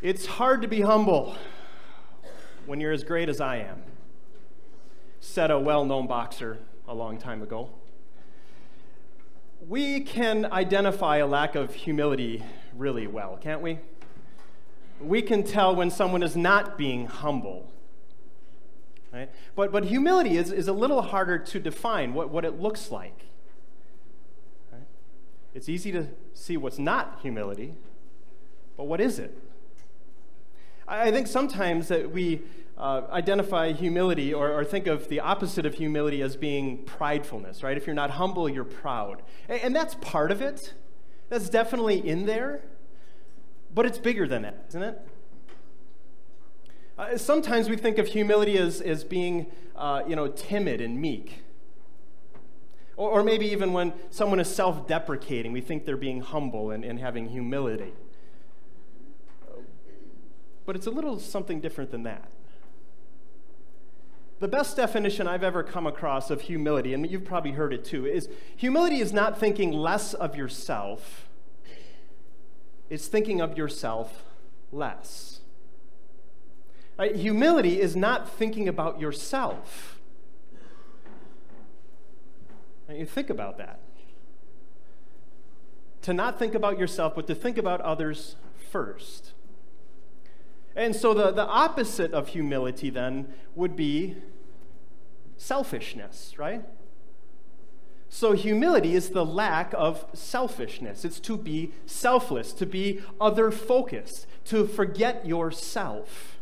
It's hard to be humble when you're as great as I am, said a well known boxer a long time ago. We can identify a lack of humility really well, can't we? We can tell when someone is not being humble. Right? But, but humility is, is a little harder to define what, what it looks like. Right? It's easy to see what's not humility, but what is it? I think sometimes that we uh, identify humility or, or, think of the opposite of humility as being pridefulness, right? If you're not humble, you're proud. And, and that's part of it. That's definitely in there. But it's bigger than that, isn't it? Uh, sometimes we think of humility as, as being, uh, you know, timid and meek. Or, maybe even when someone is self deprecating, we think they're being humble and, and having humility. But it's a little something different than that. The best definition I've ever come across of humility, and you've probably heard it too, is humility is not thinking less of yourself, it's thinking of yourself less. Right? Humility is not thinking about yourself. Right? You think about that. To not think about yourself, but to think about others first. And so the, the opposite of humility then would be selfishness, right? So humility is the lack of selfishness. It's to be selfless, to be other focused, to forget yourself.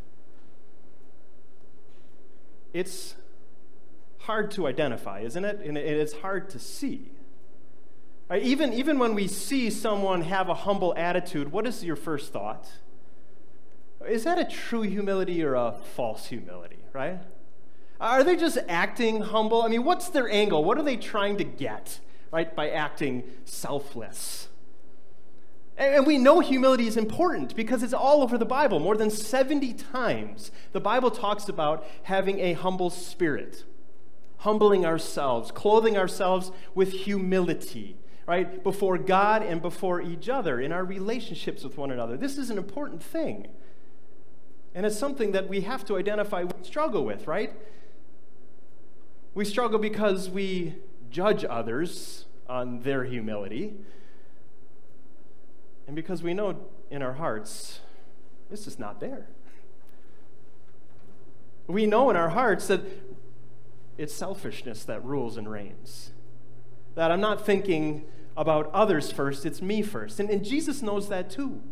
It's hard to identify, isn't it? And it's hard to see. Right? Even, even when we see someone have a humble attitude, what is your first thought? Is that a true humility or a false humility, right? Are they just acting humble? I mean, what's their angle? What are they trying to get, right, by acting selfless? And we know humility is important because it's all over the Bible. More than 70 times, the Bible talks about having a humble spirit, humbling ourselves, clothing ourselves with humility, right, before God and before each other in our relationships with one another. This is an important thing. And it's something that we have to identify we struggle with, right? We struggle because we judge others on their humility. And because we know in our hearts, this is not there. We know in our hearts that it's selfishness that rules and reigns. That I'm not thinking about others first, it's me first. And, and Jesus knows that too.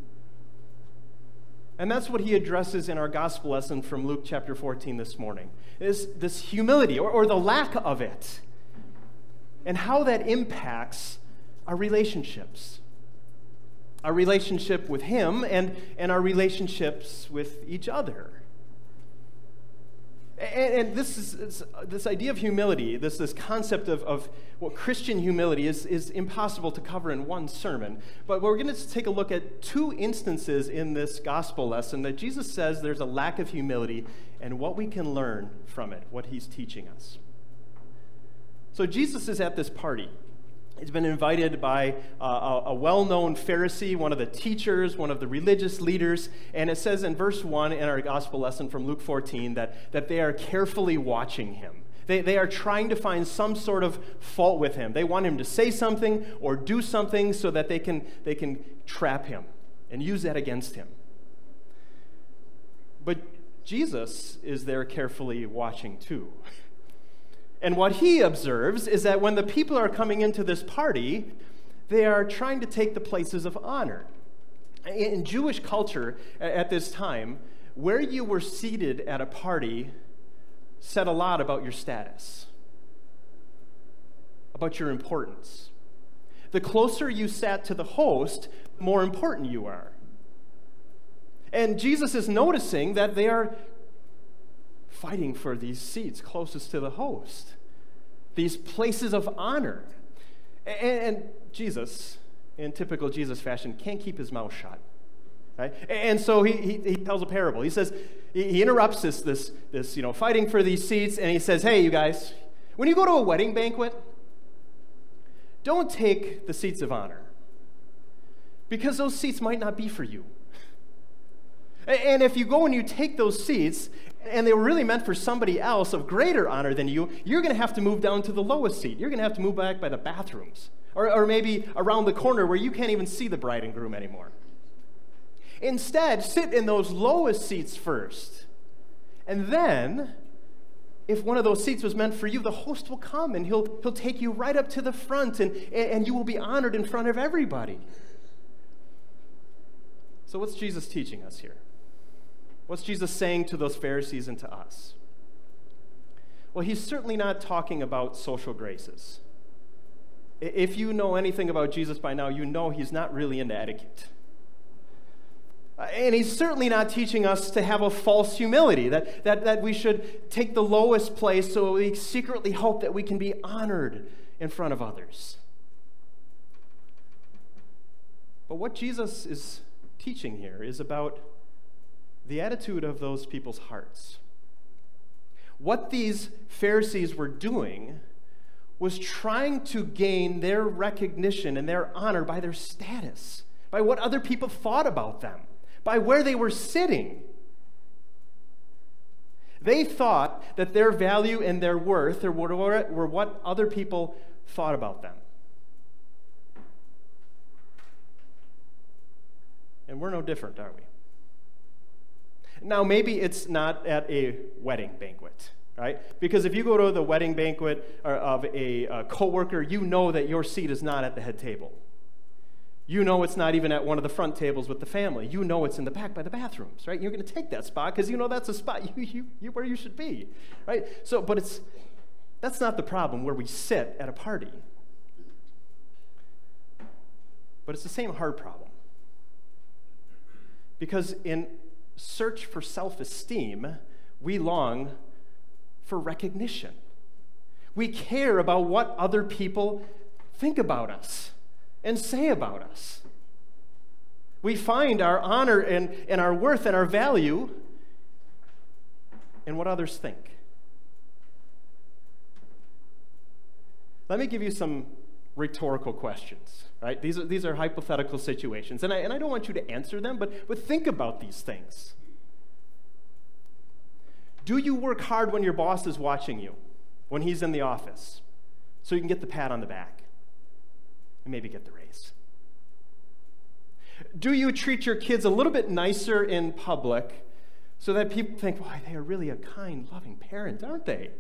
And that's what he addresses in our gospel lesson from Luke chapter 14 this morning. Is this humility or, or the lack of it and how that impacts our relationships. Our relationship with him and, and our relationships with each other. And, and this is this idea of humility, this, this concept of, of what Christian humility is, is impossible to cover in one sermon. But we're going to take a look at two instances in this gospel lesson that Jesus says there's a lack of humility and what we can learn from it, what he's teaching us. So Jesus is at this party. He's been invited by uh, a, a well known Pharisee, one of the teachers, one of the religious leaders. And it says in verse 1 in our gospel lesson from Luke 14 that, that they are carefully watching him. They, they are trying to find some sort of fault with him. They want him to say something or do something so that they can, they can trap him and use that against him. But Jesus is there carefully watching too. And what he observes is that when the people are coming into this party, they are trying to take the places of honor. In Jewish culture at this time, where you were seated at a party said a lot about your status, about your importance. The closer you sat to the host, the more important you are. And Jesus is noticing that they are fighting for these seats closest to the host, these places of honor. And, Jesus, in typical Jesus fashion, can't keep his mouth shut. Right? And so he, he, he, tells a parable. He says, he interrupts this, this, this, you know, fighting for these seats, and he says, hey, you guys, when you go to a wedding banquet, don't take the seats of honor because those seats might not be for you. And if you go and you take those seats, and they were really meant for somebody else of greater honor than you, you're going to have to move down to the lowest seat. You're going to have to move back by the bathrooms, or, or maybe around the corner where you can't even see the bride and groom anymore. Instead, sit in those lowest seats first. And then, if one of those seats was meant for you, the host will come and he'll, he'll take you right up to the front and, and you will be honored in front of everybody. So, what's Jesus teaching us here? What's Jesus saying to those Pharisees and to us? Well, he's certainly not talking about social graces. If you know anything about Jesus by now, you know he's not really into etiquette. And he's certainly not teaching us to have a false humility, that, that, that we should take the lowest place so we secretly hope that we can be honored in front of others. But what Jesus is teaching here is about the attitude of those people's hearts. What these Pharisees were doing was trying to gain their recognition and their honor by their status, by what other people thought about them, by where they were sitting. They thought that their value and their worth were what other people thought about them. And we're no different, are we? Now, maybe it's not at a wedding banquet, right? Because if you go to the wedding banquet of a, a coworker, you know that your seat is not at the head table. You know it's not even at one of the front tables with the family. You know it's in the back by the bathrooms, right? You're going to take that spot because you know that's a spot you, you, you, where you should be, right? So, but it's that's not the problem where we sit at a party. But it's the same hard problem. Because in search for self esteem, we long for recognition. We care about what other people think about us and say about us. We find our honor and, and our worth and our value in what others think. Let me give you some rhetorical questions, right? These are, these are hypothetical situations. And I, and I don't want you to answer them, but, but think about these things. Do you work hard when your boss is watching you, when he's in the office, so you can get the pat on the back and maybe get the raise? Do you treat your kids a little bit nicer in public so that people think, why, they are really a kind, loving parent, aren't they?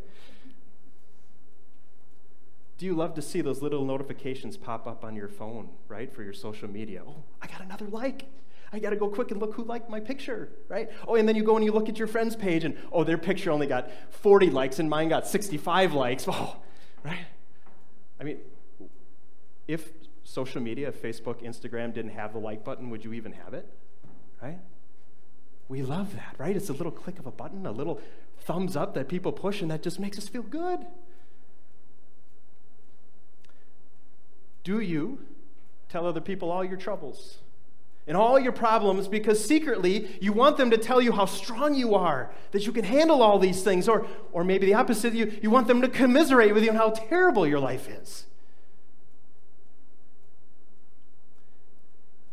Do you love to see those little notifications pop up on your phone, right, for your social media? Oh, I got another like. I got to go quick and look who liked my picture, right? Oh, and then you go and you look at your friend's page and, oh, their picture only got 40 likes and mine got 65 likes. Oh, right? I mean, if social media, Facebook, Instagram didn't have the like button, would you even have it? Right? We love that, right? It's a little click of a button, a little thumbs up that people push, and that just makes us feel good. Do you tell other people all your troubles and all your problems because secretly you want them to tell you how strong you are, that you can handle all these things? Or, or maybe the opposite, you, you want them to commiserate with you on how terrible your life is.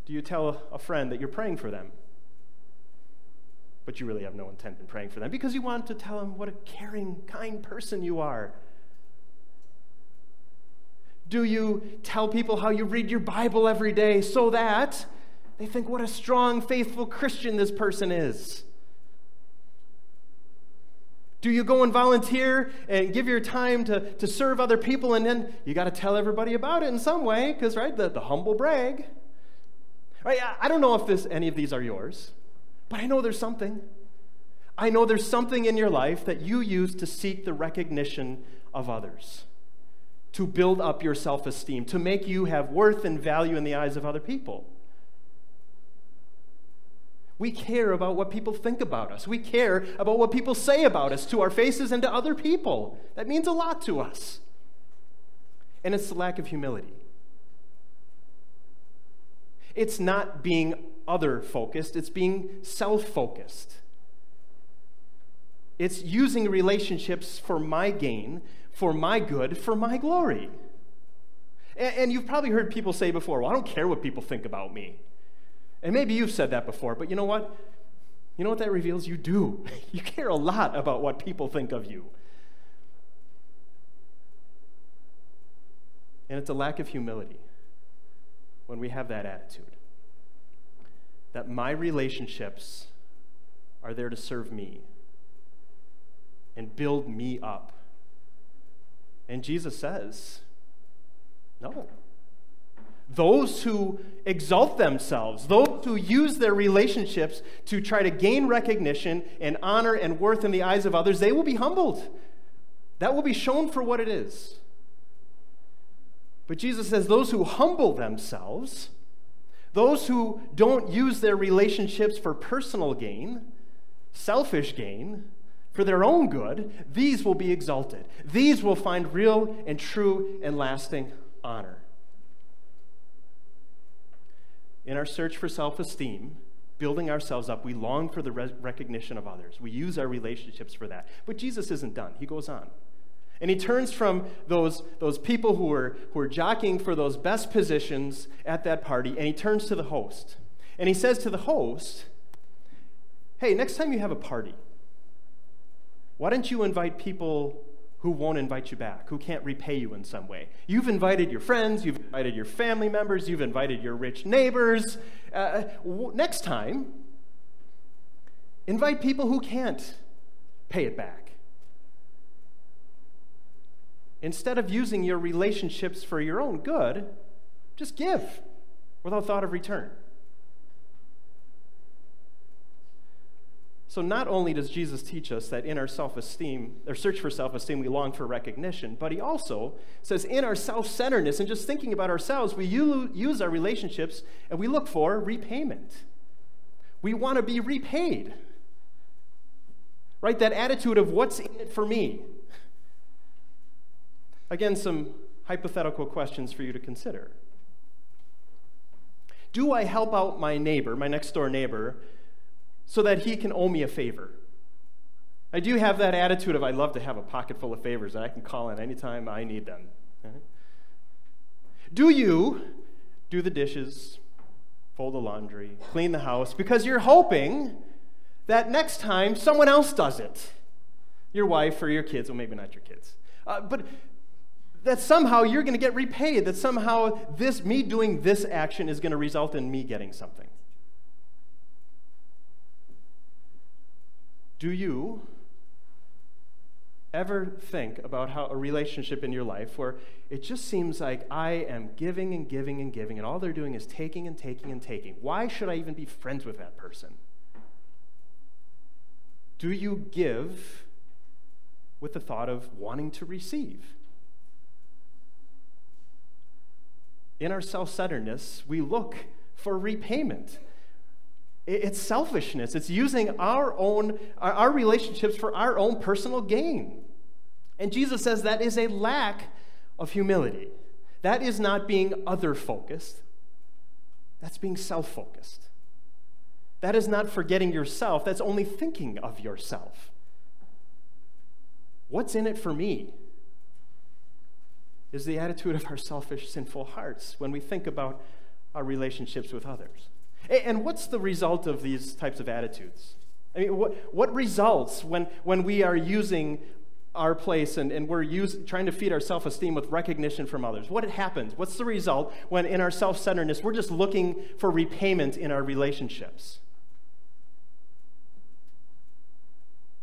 Do you tell a friend that you're praying for them? But you really have no intent in praying for them because you want to tell them what a caring, kind person you are do you tell people how you read your Bible every day so that they think what a strong, faithful Christian this person is? Do you go and volunteer and give your time to, to serve other people and then you got to tell everybody about it in some way because, right, the, the humble brag. Right, I don't know if this, any of these are yours, but I know there's something. I know there's something in your life that you use to seek the recognition of others to build up your self esteem, to make you have worth and value in the eyes of other people. We care about what people think about us. We care about what people say about us to our faces and to other people. That means a lot to us. And it's the lack of humility. It's not being other focused, it's being self focused. It's using relationships for my gain for my good, for my glory. And, and you've probably heard people say before, well, I don't care what people think about me. And maybe you've said that before, but you know what? You know what that reveals? You do. You care a lot about what people think of you. And it's a lack of humility when we have that attitude that my relationships are there to serve me and build me up. And Jesus says, no. Those who exalt themselves, those who use their relationships to try to gain recognition and honor and worth in the eyes of others, they will be humbled. That will be shown for what it is. But Jesus says those who humble themselves, those who don't use their relationships for personal gain, selfish gain, for their own good, these will be exalted. These will find real and true and lasting honor. In our search for self esteem, building ourselves up, we long for the re- recognition of others. We use our relationships for that. But Jesus isn't done. He goes on. And he turns from those, those people who are, who are jockeying for those best positions at that party, and he turns to the host. And he says to the host, Hey, next time you have a party, why don't you invite people who won't invite you back, who can't repay you in some way. You've invited your friends, you've invited your family members, you've invited your rich neighbors. Uh, w- next time, invite people who can't pay it back. Instead of using your relationships for your own good, just give without thought of return. So, not only does Jesus teach us that in our self esteem, or search for self esteem, we long for recognition, but he also says in our self centeredness and just thinking about ourselves, we use our relationships and we look for repayment. We want to be repaid. Right? That attitude of what's in it for me. Again, some hypothetical questions for you to consider. Do I help out my neighbor, my next door neighbor, so that he can owe me a favor. I do have that attitude of I love to have a pocket full of favors that I can call in anytime I need them. Do you do the dishes, fold the laundry, clean the house because you're hoping that next time someone else does it? Your wife or your kids, well, maybe not your kids. Uh, but that somehow you're going to get repaid, that somehow this, me doing this action is going to result in me getting something. Do you ever think about how a relationship in your life where it just seems like I am giving and giving and giving, and all they're doing is taking and taking and taking? Why should I even be friends with that person? Do you give with the thought of wanting to receive? In our self centeredness, we look for repayment. It's selfishness. It's using our own, our relationships for our own personal gain. And Jesus says that is a lack of humility. That is not being other focused, that's being self focused. That is not forgetting yourself, that's only thinking of yourself. What's in it for me? Is the attitude of our selfish, sinful hearts when we think about our relationships with others. And what's the result of these types of attitudes? I mean, what, what results when, when we are using our place and, and we're use, trying to feed our self esteem with recognition from others? What happens? What's the result when, in our self centeredness, we're just looking for repayment in our relationships?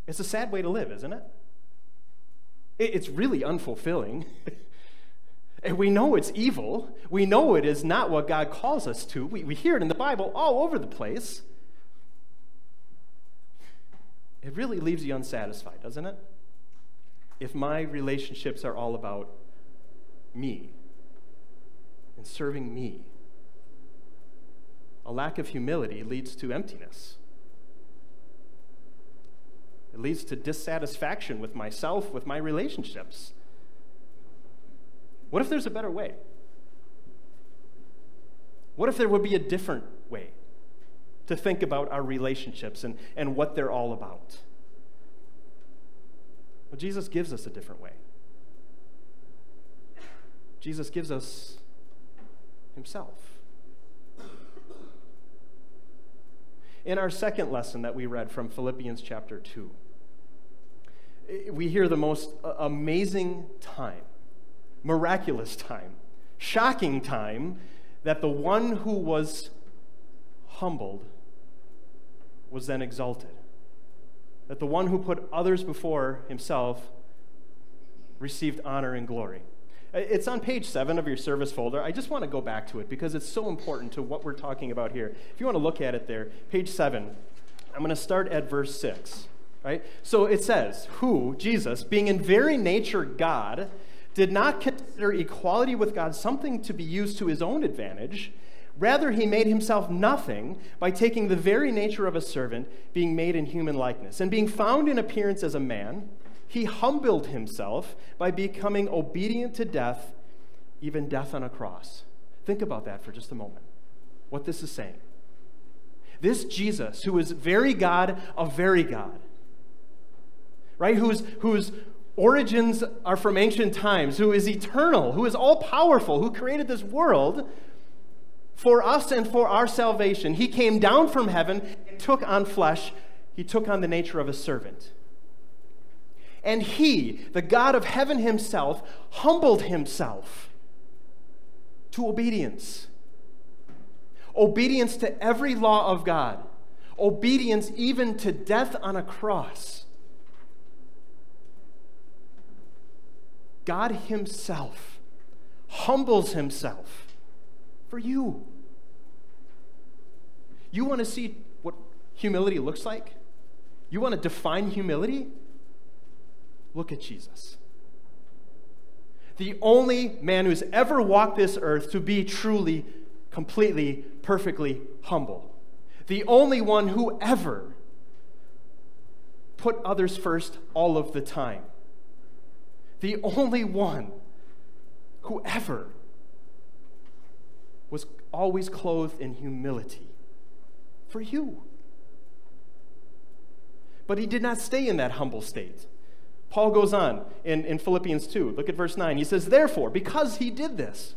It's a sad way to live, isn't it? it it's really unfulfilling. And we know it's evil. We know it is not what God calls us to. We, we hear it in the Bible all over the place. It really leaves you unsatisfied, doesn't it? If my relationships are all about me and serving me, a lack of humility leads to emptiness. It leads to dissatisfaction with myself, with my relationships. What if there's a better way? What if there would be a different way to think about our relationships and, and what they're all about? Well, Jesus gives us a different way. Jesus gives us Himself. in our second lesson that we read from Philippians chapter 2. We hear the most amazing time, miraculous time, shocking time that the one who was humbled was then exalted. That the one who put others before himself received honor and glory. It's on page seven of your service folder. I just want to go back to it because it's so important to what we're talking about here. If you want to look at it there, page seven, I'm going to start at verse six. Right? So it says, Who, Jesus, being in very nature God, did not consider equality with God something to be used to his own advantage. Rather, he made himself nothing by taking the very nature of a servant, being made in human likeness. And being found in appearance as a man, he humbled himself by becoming obedient to death, even death on a cross. Think about that for just a moment. What this is saying. This Jesus, who is very God of very God, right? Who's, whose origins are from ancient times, who is eternal, who is all powerful, who created this world for us and for our salvation. He came down from heaven, took on flesh, he took on the nature of a servant. And he, the God of heaven himself, humbled himself to obedience. Obedience to every law of God. Obedience even to death on a cross. God Himself humbles Himself for you. You want to see what humility looks like? You want to define humility? Look at Jesus. The only man who's ever walked this earth to be truly, completely, perfectly humble. The only one who ever put others first all of the time. The only one who ever was always clothed in humility for you. But he did not stay in that humble state. Paul goes on in, in Philippians 2. Look at verse 9. He says, Therefore, because he did this,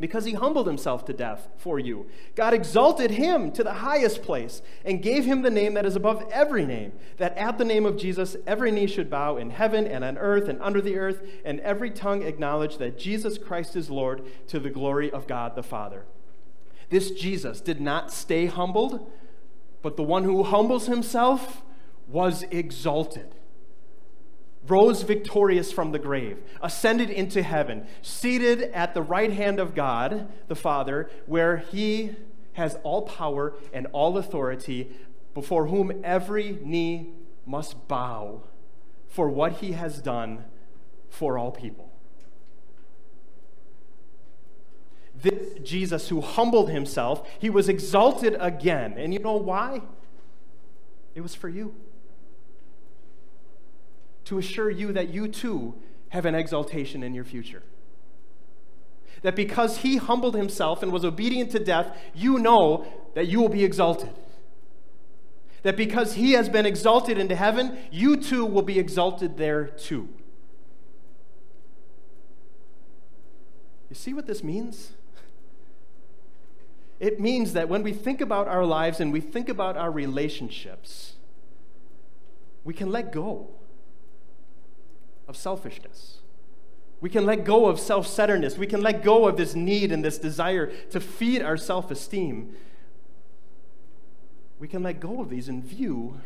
because he humbled himself to death for you, God exalted him to the highest place and gave him the name that is above every name, that at the name of Jesus every knee should bow in heaven and on earth and under the earth, and every tongue acknowledge that Jesus Christ is Lord to the glory of God the Father. This Jesus did not stay humbled, but the one who humbles himself was exalted rose victorious from the grave, ascended into heaven, seated at the right hand of God, the Father, where he has all power and all authority, before whom every knee must bow for what he has done for all people. This Jesus who humbled himself, he was exalted again. And you know why? It was for you to assure you that you too have an exaltation in your future. That because he humbled himself and was obedient to death, you know that you will be exalted. That because he has been exalted into heaven, you too will be exalted there too. You see what this means? It means that when we think about our lives and we think about our relationships, we can let go of selfishness. We can let go of self centeredness. We can let go of this need and this desire to feed our self esteem. We can let go of these in view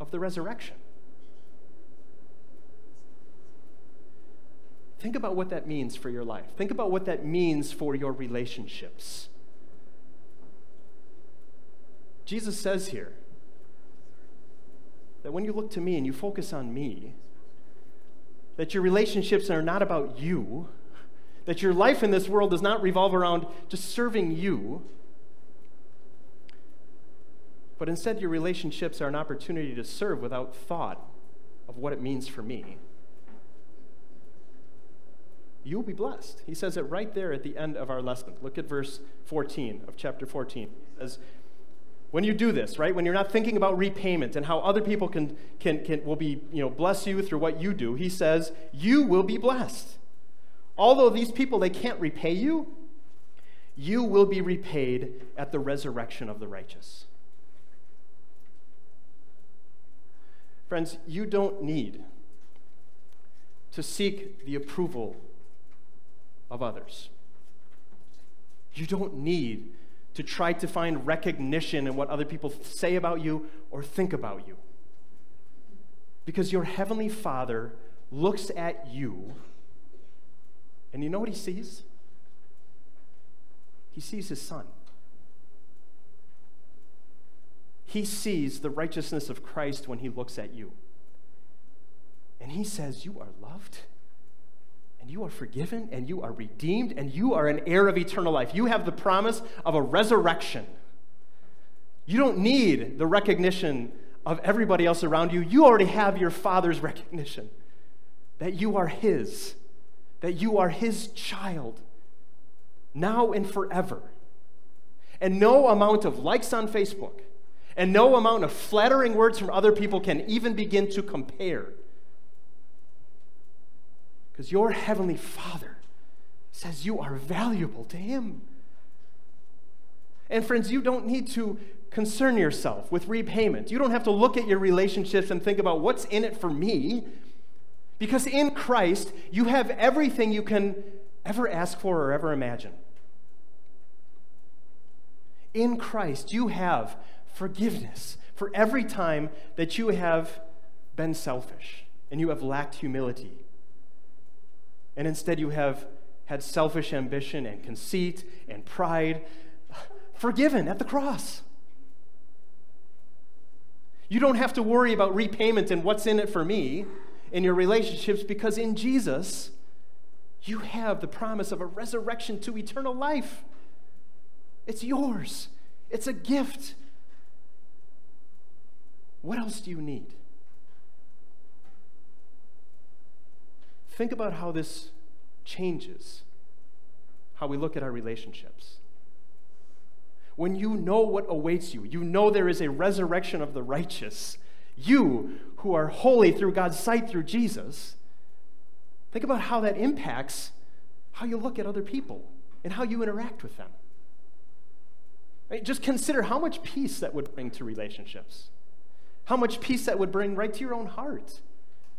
of the resurrection. Think about what that means for your life. Think about what that means for your relationships. Jesus says here that when you look to me and you focus on me, that your relationships are not about you, that your life in this world does not revolve around just serving you, but instead your relationships are an opportunity to serve without thought of what it means for me. You'll be blessed. He says it right there at the end of our lesson. Look at verse 14 of chapter 14. It says, when you do this, right, when you're not thinking about repayment and how other people can, can, can will be, you know, bless you through what you do, he says, you will be blessed. Although these people, they can't repay you, you will be repaid at the resurrection of the righteous. Friends, you don't need to seek the approval of others. You don't need to try to find recognition in what other people say about you or think about you. Because your heavenly Father looks at you, and you know what he sees? He sees his son. He sees the righteousness of Christ when he looks at you. And he says, You are loved, and you are forgiven, and you are redeemed, and you are an heir of eternal life. You have the promise of a resurrection. You don't need the recognition of everybody else around you. You already have your Father's recognition that you are His, that you are His child, now and forever. And no amount of likes on Facebook and no amount of flattering words from other people can even begin to compare. Because your Heavenly Father says you are valuable to Him. And friends, you don't need to concern yourself with repayment. You don't have to look at your relationships and think about what's in it for me. Because in Christ, you have everything you can ever ask for or ever imagine. In Christ, you have forgiveness for every time that you have been selfish and you have lacked humility. And instead, you have had selfish ambition and conceit and pride forgiven at the cross. You don't have to worry about repayment and what's in it for me in your relationships because in Jesus, you have the promise of a resurrection to eternal life. It's yours, it's a gift. What else do you need? Think about how this changes how we look at our relationships. When you know what awaits you, you know there is a resurrection of the righteous, you who are holy through God's sight through Jesus, think about how that impacts how you look at other people and how you interact with them. Right? Just consider how much peace that would bring to relationships how much peace that would bring right to your own heart.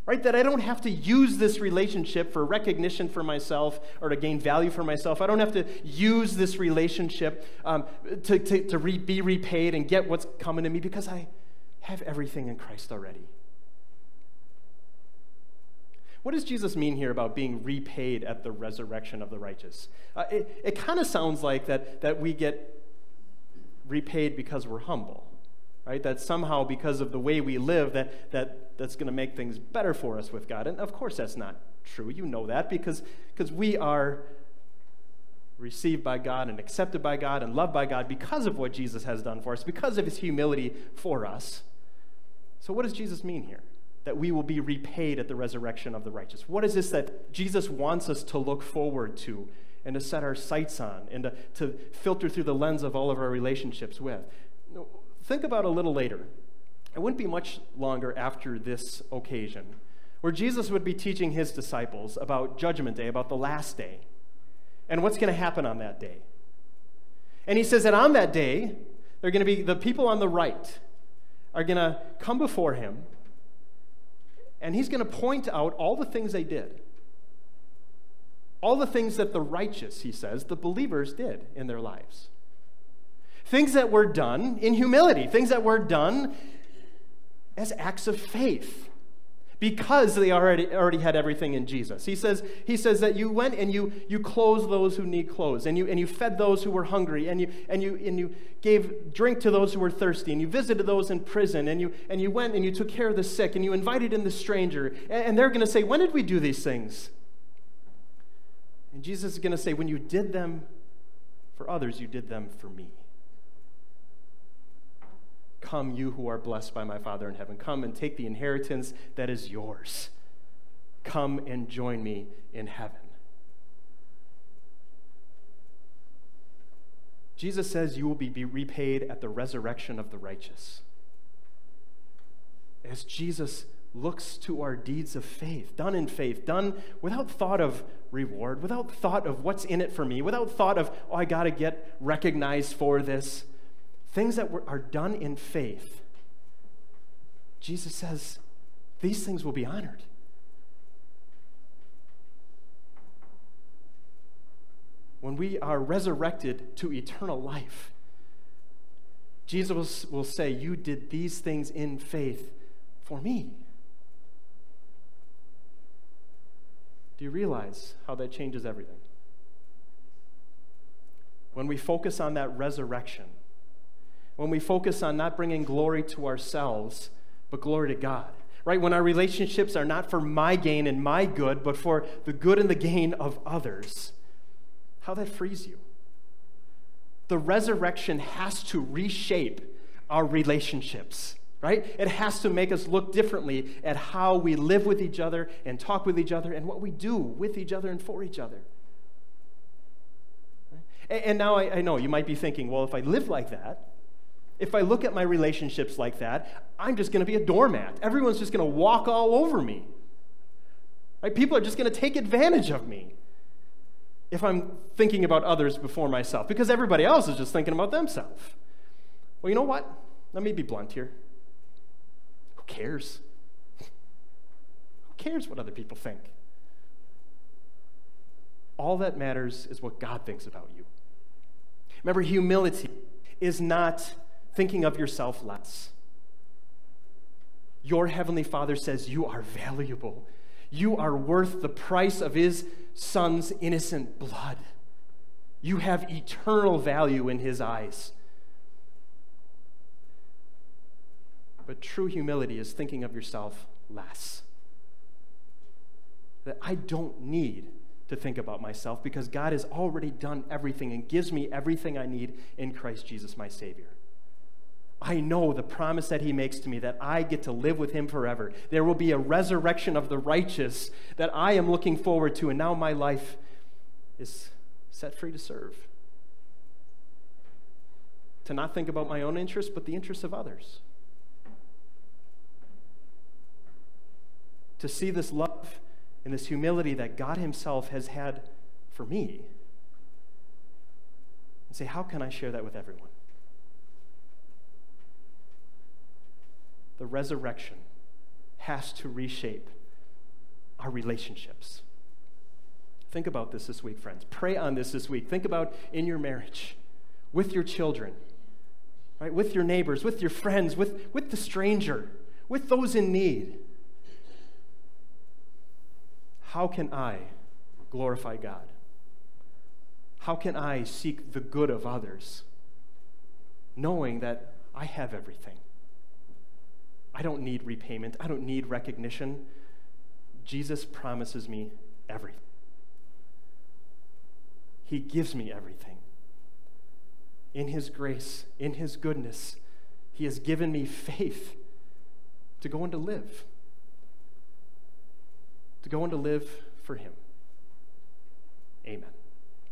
Right? That I don't have to use this relationship for recognition for myself or to gain value for myself. I don't have to use this relationship um, to, to, to re- be repaid and get what's coming to me because I have everything in Christ already. What does Jesus mean here about being repaid at the resurrection of the righteous? Uh, it it kind of sounds like that, that we get repaid because we're humble right? That somehow, because of the way we live, that, that, that's going to make things better for us with God. And of course, that's not true. You know that because because we are received by God and accepted by God and loved by God because of what Jesus has done for us, because of his humility for us. So, what does Jesus mean here? That we will be repaid at the resurrection of the righteous. What is this that Jesus wants us to look forward to and to set our sights on and to, to filter through the lens of all of our relationships with? Think about a little later. It wouldn't be much longer after this occasion where Jesus would be teaching his disciples about Judgment Day, about the last day, and what's going to happen on that day. And he says that on that day, they're going to be the people on the right are going to come before him, and he's going to point out all the things they did. All the things that the righteous, he says, the believers did in their lives. Things that were done in humility, things that were done as acts of faith because they already, already had everything in Jesus. He says, he says that you went and you, you clothed those who need clothes, and you, and you fed those who were hungry, and you, and, you, and you gave drink to those who were thirsty, and you visited those in prison, and you, and you went and you took care of the sick, and you invited in the stranger. And, and they're going to say, When did we do these things? And Jesus is going to say, When you did them for others, you did them for me. Come, you who are blessed by my Father in heaven. Come and take the inheritance that is yours. Come and join me in heaven. Jesus says you will be repaid at the resurrection of the righteous. As Jesus looks to our deeds of faith, done in faith, done without thought of reward, without thought of what's in it for me, without thought of, oh, I got to get recognized for this things that were, are done in faith, Jesus says, these things will be honored. When we are resurrected to eternal life, Jesus will say, You did these things in faith for me. Do you realize how that changes everything? When we focus on that resurrection, when we focus on not bringing glory to ourselves, but glory to God, right? When our relationships are not for my gain and my good, but for the good and the gain of others, how that frees you. The resurrection has to reshape our relationships right? It has to make us look differently at how we live with each other and talk with each other and what we do with each other and for each other. And now I, know you might be thinking, well, if I live like that, if I look at my relationships like that, I'm just going to be a doormat. Everyone's just going to walk all over me. Right? People are just going to take advantage of me if I'm thinking about others before myself because everybody else is just thinking about themselves. Well, you know what? Let me be blunt here Who cares? Who cares what other people think? All that matters is what God thinks about you. Remember, humility is not thinking of yourself less. Your heavenly Father says you are valuable. You are worth the price of his son's innocent blood. You have eternal value in his eyes. But true humility is thinking of yourself less. That I don't need to think about myself because God has already done everything and gives me everything I need in Christ Jesus, my Savior. I know the promise that He makes to me that I get to live with Him forever. There will be a resurrection of the righteous that I am looking forward to, and now my life is set free to serve. To not think about my own interests, but the interests of others. to see this love and this humility that God Himself has had for me and say, how can I share that with everyone? The resurrection has to reshape our relationships. Think about this this week, friends. Pray on this this week. Think about in your marriage, with your children, right? with your neighbors, with your friends, with, with the stranger, with those in need. How can I glorify God? How can I seek the good of others, knowing that I have everything? I don't need repayment, I don't need recognition. Jesus promises me everything. He gives me everything. In His grace, in His goodness, He has given me faith to go and to live to go and to live for Him. Amen.